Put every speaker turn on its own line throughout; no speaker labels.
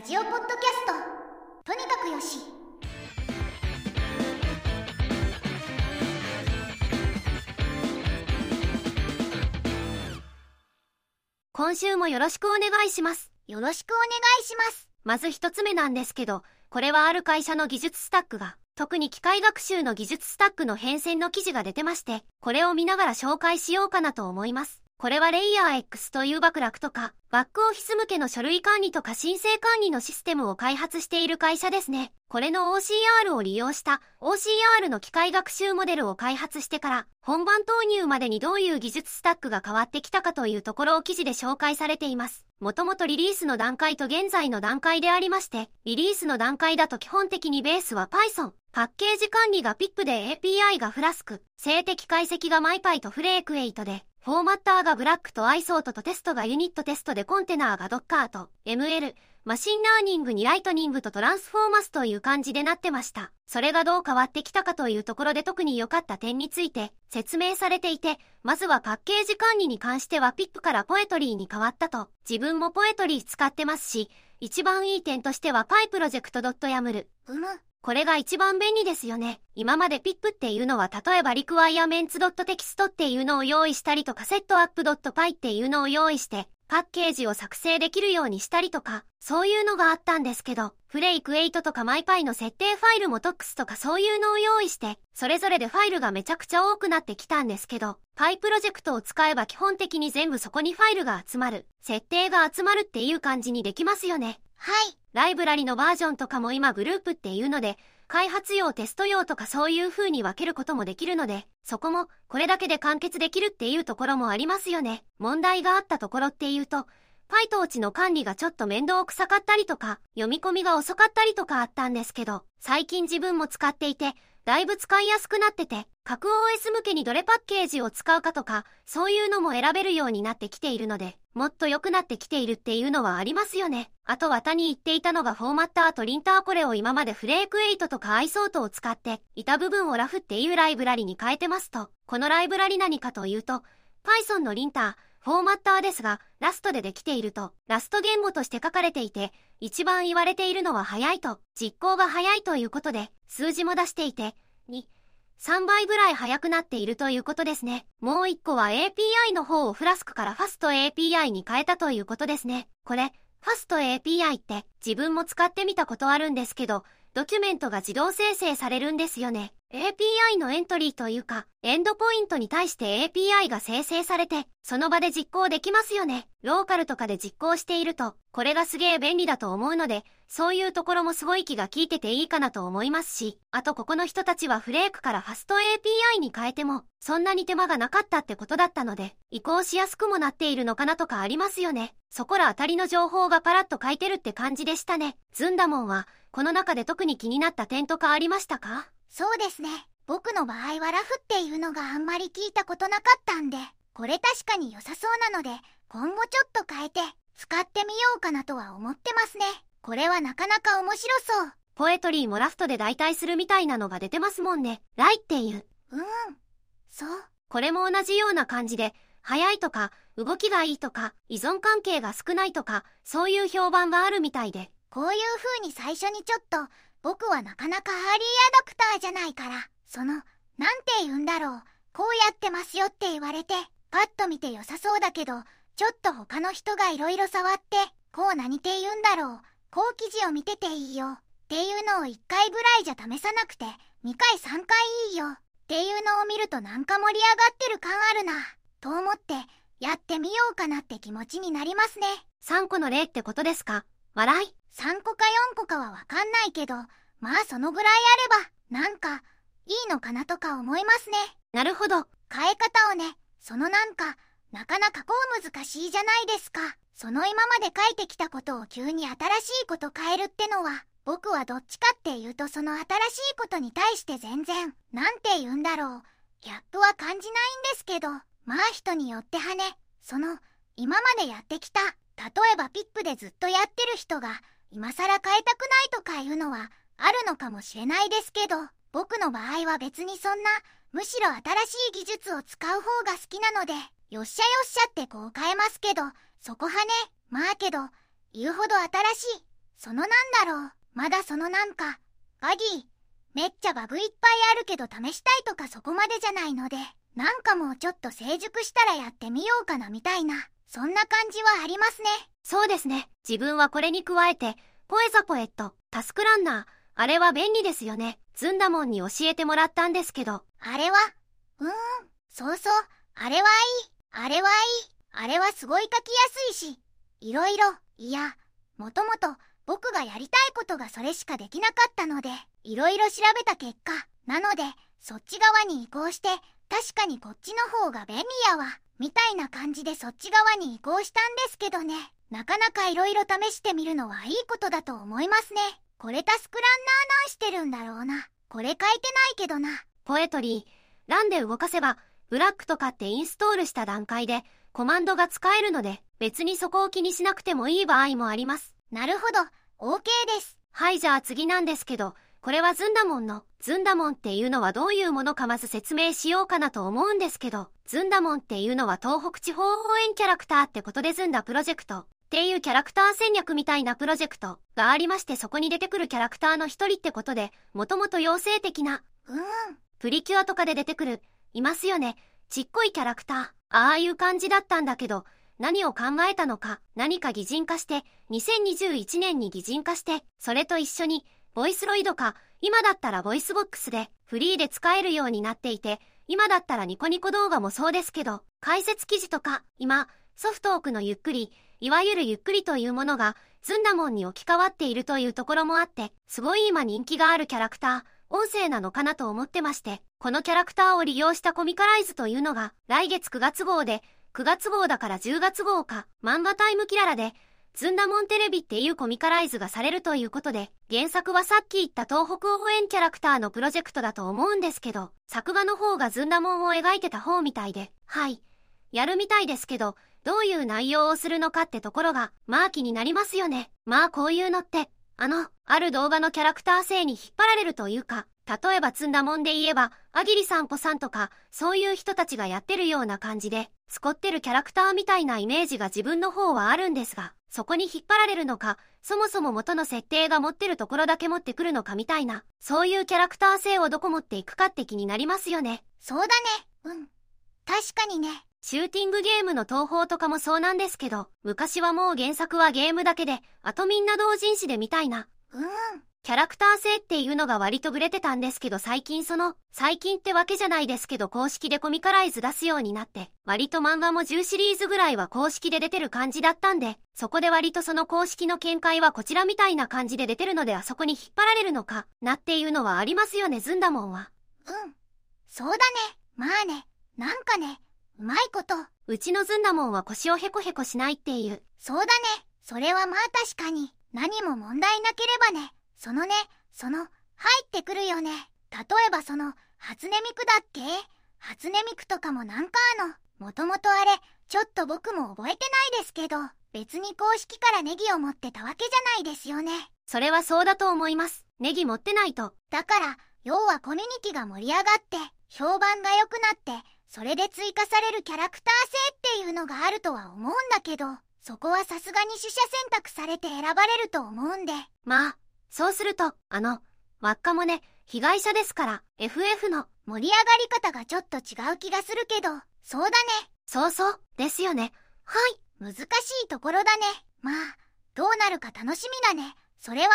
ラジオポッドキャストとにかくよし
今週もよろしくお願いします。
よろしくお願いします
まず一つ目なんですけど、これはある会社の技術スタックが、特に機械学習の技術スタックの変遷の記事が出てまして、これを見ながら紹介しようかなと思います。これはレイヤー X というバクラクとか、バックオフィス向けの書類管理とか申請管理のシステムを開発している会社ですね。これの OCR を利用した OCR の機械学習モデルを開発してから、本番投入までにどういう技術スタックが変わってきたかというところを記事で紹介されています。もともとリリースの段階と現在の段階でありまして、リリースの段階だと基本的にベースは Python、パッケージ管理が PIP で API が Flask、静的解析が MyPy と Flake8で、フォーマッターが Black と isort とテストがユニットテストでコンテナーが Docker と ML、 machine learning に Lightning と Transformers という感じでなってました。それがどう変わってきたかというところで特に良かった点について説明されていて、まずはパッケージ管理に関しては PIP からポエトリーに変わったと、自分も Poetry 使ってますし、一番いい点としては PyProject.yaml。
うむ
これが一番便利ですよね。今まで PIP っていうのは例えば requirements.text っていうのを用意したりとか setup.py っていうのを用意してパッケージを作成できるようにしたりとか、そういうのがあったんですけど、フレイク8とか MyPy の設定ファイルも TOX とかそういうのを用意して、それぞれでファイルがめちゃくちゃ多くなってきたんですけど、Py プロジェクトを使えば基本的に全部そこにファイルが集まる、設定が集まるっていう感じにできますよね。
はい
ライブラリのバージョンとかも今グループっていうので、開発用、テスト用とかそういう風に分けることもできるので、そこもこれだけで完結できるっていうところもありますよね。問題があったところっていうと、PyTorch の管理がちょっと面倒くさかったりとか、読み込みが遅かったりとかあったんですけど、最近自分も使っていて、だいぶ使いやすくなってて、各 OS 向けにどれパッケージを使うかとか、そういうのも選べるようになってきているので、もっと良くなってきているっていうのはありますよね。あとは他に言っていたのがフォーマッターとリンターこれを今までフレーク8とかアイソートを使って、いた部分をラフっていうライブラリに変えてますと、このライブラリ何かというと、Python のリンター、フォーマッターですが、ラストでできていると、ラスト言語として書かれていて、一番言われているのは早いと、実行が早いということで、数字も出していて、2、3倍ぐらい速くなっているということですね。もう一個は API の方をフラスクから FastAPI に変えたということですね。これ、FastAPI って自分も使ってみたことあるんですけど、ドキュメントが自動生成されるんですよね。API のエントリーというか、エンドポイントに対して API が生成されて、その場で実行できますよね。ローカルとかで実行していると、これがすげえ便利だと思うので、そういうところもすごい気が利いてていいかなと思いますし、あとここの人たちはフレークからファスト API に変えても、そんなに手間がなかったってことだったので、移行しやすくもなっているのかなとかありますよね。そこらあたりの情報がパラッと書いてるって感じでしたね。ズンダモンは、この中で特に気になった点とかありましたか？
そうですね僕の場合はラフっていうのがあんまり聞いたことなかったんでこれ確かに良さそうなので今後ちょっと変えて使ってみようかなとは思ってますねこれはなかなか面白そう
ポエトリーもラフトで代替するみたいなのが出てますもんね。ライっていう。
うんそう
これも同じような感じで、早いとか、動きがいいとか、依存関係が少ないとか、そういう評判があるみたいで。
こういう風に最初にちょっと僕はなかなかアーリーアダプターじゃないからそのなんて言うんだろうこうやってますよって言われてパッと見て良さそうだけどちょっと他の人がいろいろ触ってこう何て言うんだろうこう記事を見てていいよっていうのを1回ぐらいじゃ試さなくて2回3回いいよっていうのを見るとなんか盛り上がってる感あるなと思ってやってみようかなって気持ちになりますね。
3個の例ってことですか？笑い。
3個か4個かはわかんないけどまあそのぐらいあればなんかいいのかなとか思いますね。
なるほど。
変え方をねそのなんかなかなかこう難しいじゃないですか。その今まで書いてきたことを急に新しいこと変えるってのは僕はどっちかっていうとその新しいことに対して全然なんて言うんだろう。ギャップは感じないんですけどまあ人によってはね。その今までやってきた例えばピップでずっとやってる人が今更変えたくないとかいうのはあるのかもしれないですけど僕の場合は別にそんなむしろ新しい技術を使う方が好きなのでよっしゃよっしゃってこう変えますけどそこはねまあけど言うほど新しいそのなんだろう。まだそのなんか、ガギー、めっちゃバグいっぱいあるけど試したいとかそこまでじゃないので、なんかもうちょっと成熟したらやってみようかなみたいな、そんな感じはありますね。
そうですね。自分はこれに加えて、ポエザポエット、タスクランナー、あれは便利ですよね。ズンダモンに教えてもらったんですけど。
あれは、うーん、そうそう、あれはいい、あれはいい、あれはすごい書きやすいし、いろいろ、いや、もともと僕がやりたいことがそれしかできなかったので、いろいろ調べた結果、なので、そっち側に移行して、確かにこっちの方が便利やわ、みたいな感じでそっち側に移行したんですけどね。なかなかいろいろ試してみるのはいいことだと思いますね。これタスクランナーなんしてるんだろうな。これ書いてないけどな。
ポエトリー、ランで動かせば、ブラックとかってインストールした段階で、コマンドが使えるので、別にそこを気にしなくてもいい場合もあります。
なるほど、OK です。
はい、じゃあ次なんですけど、これはズンダモンの、ズンダモンっていうのはどういうものかまず説明しようかなと思うんですけど、ズンダモンっていうのは東北地方応援キャラクターってことでズンダプロジェクトっていうキャラクター戦略みたいなプロジェクトがありましてそこに出てくるキャラクターの一人ってことで、もともと妖精的な、
うん。
プリキュアとかで出てくる、いますよね。ちっこいキャラクター。ああいう感じだったんだけど、何を考えたのか、何か擬人化して、2021年に擬人化して、それと一緒に、 VOICEROID か、今だったら VOICEVOX で、フリーで使えるようになっていて、今だったらニコニコ動画もそうですけど、解説記事とか、今、ソフトークのゆっくり、いわゆるゆっくりというものが、ずんだもんに置き換わっているというところもあって、すごい今人気があるキャラクター、音声なのかなと思ってまして、このキャラクターを利用したコミカライズというのが、来月9月号で、9月号だから10月号か、漫画タイムキララで、ズンダモンテレビっていうコミカライズがされるということで、原作はさっき言った東北応援キャラクターのプロジェクトだと思うんですけど、作画の方がズンダモンを描いてた方みたいで、はい。やるみたいですけど、どういう内容をするのかってところが、まあ気になりますよね。まあこういうのって、あの、ある動画のキャラクター性に引っ張られるというか、例えば積んだもんで言えば、あぎりさんぽさんとか、そういう人たちがやってるような感じで、スコってるキャラクターみたいなイメージが自分の方はあるんですが、そこに引っ張られるのか、そもそも元の設定が持ってるところだけ持ってくるのかみたいな、そういうキャラクター性をどこ持っていくかって気になりますよね。
そうだね。うん。確かにね。
シューティングゲームの東宝とかもそうなんですけど、昔はもう原作はゲームだけで、あとみんな同人誌でみたいな。
うん。
キャラクター性っていうのが割とブレてたんですけど最近その、最近ってわけじゃないですけど公式でコミカライズ出すようになって、割と漫画も10シリーズぐらいは公式で出てる感じだったんで、そこで割とその公式の見解はこちらみたいな感じで出てるのであそこに引っ張られるのか、なっていうのはありますよね、ずんだもんは。
うん。そうだね。まあね。なんかね、うまいこと。
うちのずんだもんは腰をヘコヘコしないっていう。
そうだね。それはまあ確かに、何も問題なければね。そのね、その、入ってくるよね。例えばその、初音ミクだっけ？初音ミクとかもなんかあの、もともとあれ、ちょっと僕も覚えてないですけど、別に公式からネギを持ってたわけじゃないですよね。
それはそうだと思います。ネギ持ってないと。
だから、要はコミュニティが盛り上がって、評判が良くなって、それで追加されるキャラクター性っていうのがあるとは思うんだけど、そこはさすがに取捨選択されて選ばれると思うんで。
まあ、そうすると、あの、輪っかもね、被害者ですから、FF の
盛り上がり方がちょっと違う気がするけど、そうだね。
そうそう、ですよね。はい。
難しいところだね。まあ、どうなるか楽しみだね。それはね。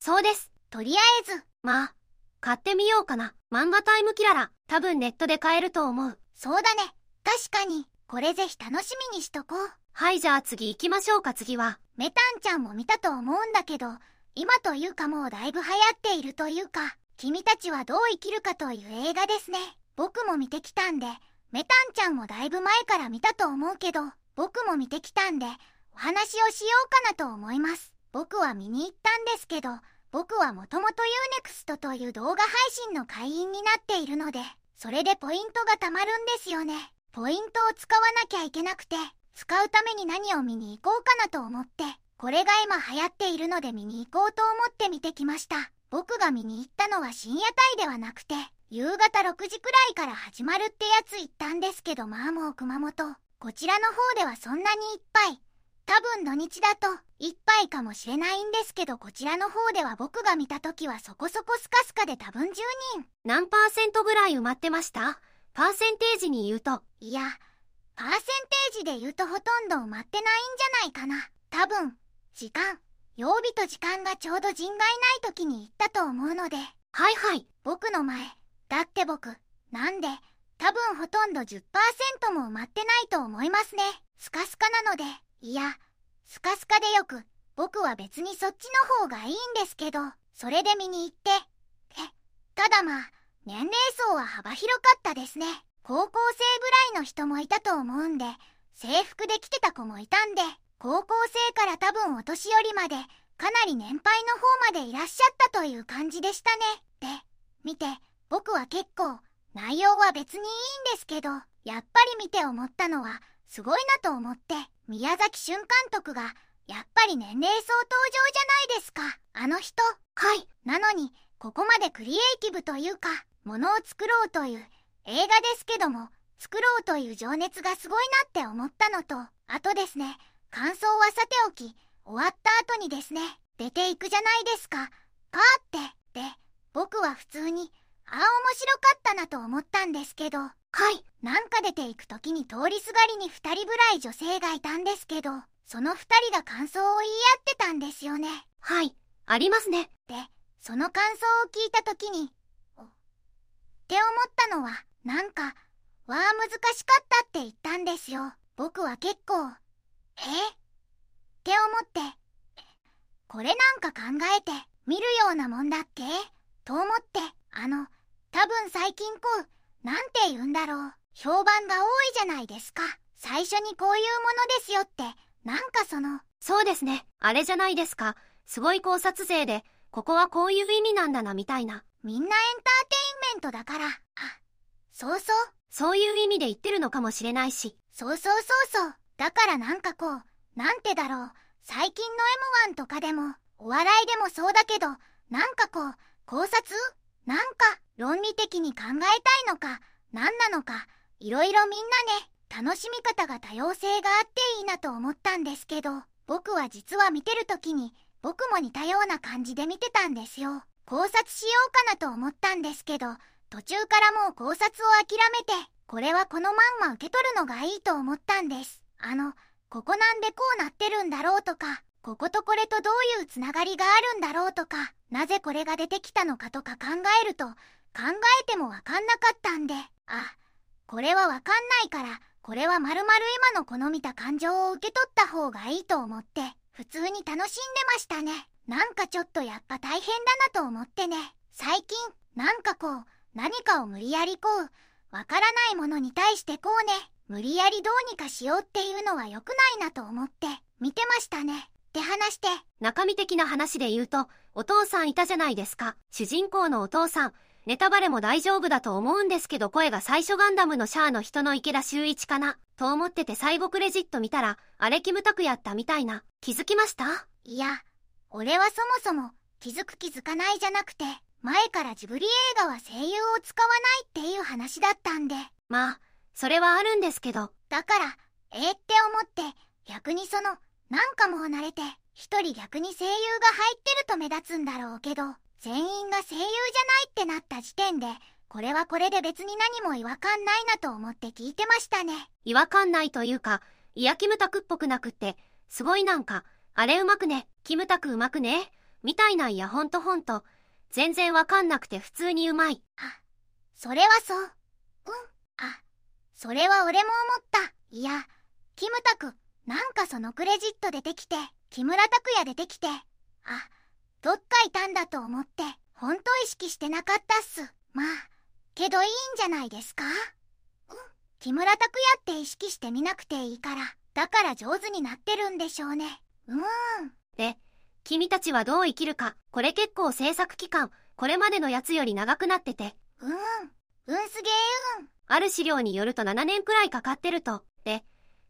そうです。
とりあえず。
まあ、買ってみようかな。漫画タイムキララ、多分ネットで買えると思う。
そうだね。確かに、これぜひ楽しみにしとこう。
はい、じゃあ次行きましょうか、次は。
メタンちゃんも見たと思うんだけど、今というかもうだいぶ流行っているというか、君たちはどう生きるかという映画ですね。僕も見てきたんで、メタンちゃんもだいぶ前から見たと思うけど、僕も見てきたんで、お話をしようかなと思います。僕は見に行ったんですけど、僕はもともと Unext という動画配信の会員になっているので、それでポイントが貯まるんですよね。ポイントを使わなきゃいけなくて、使うために何を見に行こうかなと思って、これが今流行っているので見に行こうと思って見てきました。僕が見に行ったのは深夜帯ではなくて、夕方6時くらいから始まるってやつ行ったんですけど、まあもう熊本。こちらの方ではそんなにいっぱい。多分土日だと1杯かもしれないんですけどこちらの方では僕が見た時はそこそこスカスカで多分10人。
何パーセントぐらい埋まってました？パーセンテージに言うと。
いやパーセンテージで言うとほとんど埋まってないんじゃないかな。多分時間曜日と時間がちょうど人外ない時に行ったと思うので。
はいはい。
僕の前。だって僕なんで？多分ほとんど10%も埋まってないと思いますね。スカスカなのでいやスカスカでよく僕は別にそっちの方がいいんですけどそれで見に行って。えただまあ年齢層は幅広かったですね。高校生ぐらいの人もいたと思うんで制服で来てた子もいたんで高校生から多分お年寄りまでかなり年配の方までいらっしゃったという感じでしたね。で見て僕は結構内容は別にいいんですけどやっぱり見て思ったのはすごいなと思って。宮崎俊監督がやっぱり年齢層登場じゃないですか。あの人。
はい。
なのにここまでクリエイティブというかものを作ろうという映画ですけども作ろうという情熱がすごいなって思ったのとあとですね。感想はさておき終わった後にですね出ていくじゃないですか。パーって。で僕は普通にああ面白かったなと思ったんですけど
はい。
なんか出ていく時に通りすがりに2人ぐらい女性がいたんですけどその2人が感想を言い合ってたんですよね
はい。ありますね。
でその感想を聞いた時におって思ったのはなんか「わあ難しかった」って言ったんですよ僕は結構「え？って思ってこれなんか考えて見るようなもんだっけ？と思ってあの多分最近こうなんて言うんだろう評判が多いじゃないですか最初にこういうものですよってなんかその
そうですね。あれじゃないですか。すごい考察勢で、ここはこういう意味なんだなみたいな。
みんなエンターテインメントだからあそうそう
そういう意味で言ってるのかもしれないし。
そうそうそうそうだからなんかこうなんてだろう最近の M1 とかでもお笑いでもそうだけどなんかこう考察？なんか論理的に考えたいのか何なのかいろいろみんなね楽しみ方が多様性があっていいなと思ったんですけど僕は実は見てる時に僕も似たような感じで見てたんですよ。考察しようかなと思ったんですけど途中からもう考察を諦めてこれはこのまんま受け取るのがいいと思ったんです。あのここなんでこうなってるんだろうとかこことこれとどういうつながりがあるんだろうとかなぜこれが出てきたのかとか考えると考えてもわかんなかったんで。あこれはわかんないからこれはまるまる今のこの見た感情を受け取った方がいいと思って普通に楽しんでましたね。なんかちょっとやっぱ大変だなと思ってね。最近なんかこう何かを無理やりこうわからないものに対してこうね無理やりどうにかしようっていうのは良くないなと思って見てましたね。って話して。
中身的な話で言うと、お父さんいたじゃないですか。主人公のお父さん。ネタバレも大丈夫だと思うんですけど声が最初ガンダムのシャアの人の池田修一かなと思ってて最後クレジット見たら、あれキムタクやったみたいな。気づきました？
いや俺はそもそも気づく気づかないじゃなくて前からジブリ映画は声優を使わないっていう話だったんで
まあ、それはあるんですけど。
だからえー、って思って逆にそのなんかもう慣れて一人逆に声優が入ってると目立つんだろうけど全員が声優じゃないってなった時点でこれはこれで別に何も違和感ないなと思って聞いてましたね。
違和感ないというか、いやキムタクっぽくなくって、すごいなんか、あれうまくね、キムタクうまくね、みたいないやほんとほんと、全然わかんなくて普通にうまい。
あそれはそう。うんあそれは俺も思った。いやキムタクなんかそのクレジット出てきて木村拓哉出てきてあどっかいたんだと思ってほんと意識してなかったっす。まあけどいいんじゃないですか？うん木村拓哉って意識してみなくていいからだから上手になってるんでしょうね。うーん。
で、君たちはどう生きるか、これ結構制作期間、これまでのやつより長くなってて、
うん。うんすげえうん。
ある資料によると7年くらいかかってると。で、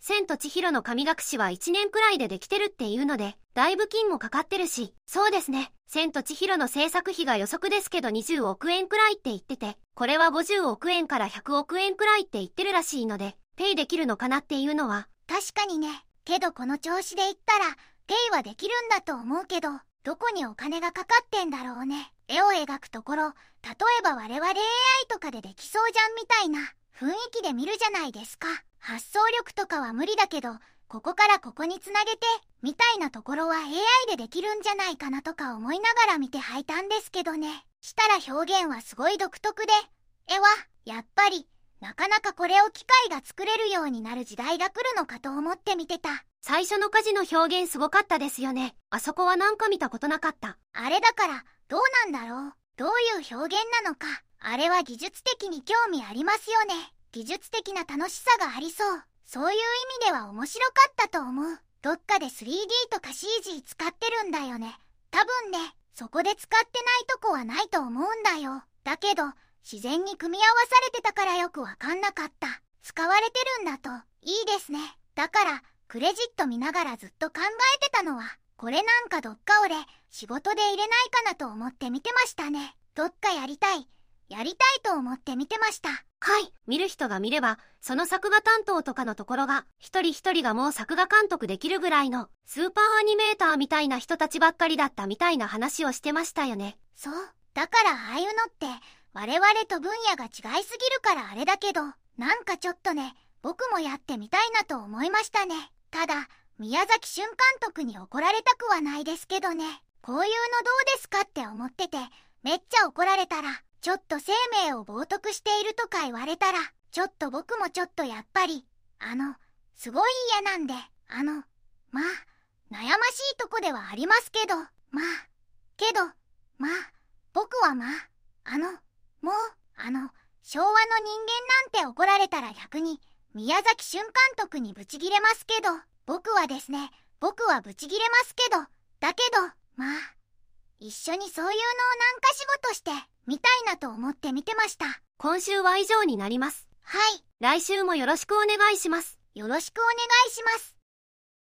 千と千尋の神隠しは1年くらいでできてるっていうので、だいぶ金もかかってるし、そうですね。千と千尋の制作費が予測ですけど20億円くらいって言ってて、これは50億円から100億円くらいって言ってるらしいので、ペイできるのかなっていうのは、
確かにねけどこの調子で言ったら、ペイはできるんだと思うけど、どこにお金がかかってんだろうね。絵を描くところ、例えば我々 AI とかでできそうじゃんみたいな雰囲気で見るじゃないですか。発想力とかは無理だけど、ここからここにつなげて、みたいなところは AI でできるんじゃないかなとか思いながら見て履いたんですけどね。したら表現はすごい独特で、絵は、やっぱり、なかなかこれを機械が作れるようになる時代が来るのかと思って見てた。
最初の火事の表現すごかったですよね。あそこはなんか見たことなかった。
あれだから、どうなんだろうどういう表現なのか。あれは技術的に興味ありますよね。技術的な楽しさがありそう。そういう意味では面白かったと思う。どっかで 3D とか CG 使ってるんだよね。多分ね、そこで使ってないとこはないと思うんだよ。だけど、自然に組み合わされてたからよくわかんなかった。使われてるんだと、いいですね。だから、クレジット見ながらずっと考えてたのは、これなんかどっか俺、仕事で入れないかなと思って見てましたね。どっかやりたい。やりたいと思って見てました。
はい。見る人が見れば、その作画担当とかのところが、一人一人がもう作画監督できるぐらいの、スーパーアニメーターみたいな人たちばっかりだったみたいな話をしてましたよね。
そう。だからああいうのって、我々と分野が違いすぎるからあれだけど、なんかちょっとね、僕もやってみたいなと思いましたね。ただ、宮崎俊監督に怒られたくはないですけどね。こういうのどうですかって思ってて、めっちゃ怒られたら、ちょっと生命を冒涜しているとか言われたら、ちょっと僕もちょっとやっぱり、あの、すごい嫌なんで、あの、まあ、悩ましいとこではありますけど、まあ、けど、まあ、僕はまあ、あの、もう、あの、昭和の人間なんて怒られたら逆に、宮崎俊監督にブチギレますけど、僕はですね、僕はブチギレますけど、だけど、まあ、一緒にそういうのをなんか仕事して、みたいなと思って見てました。
今週は以上になります。
はい。
来週もよろしくお願いします。
よろしくお願いします。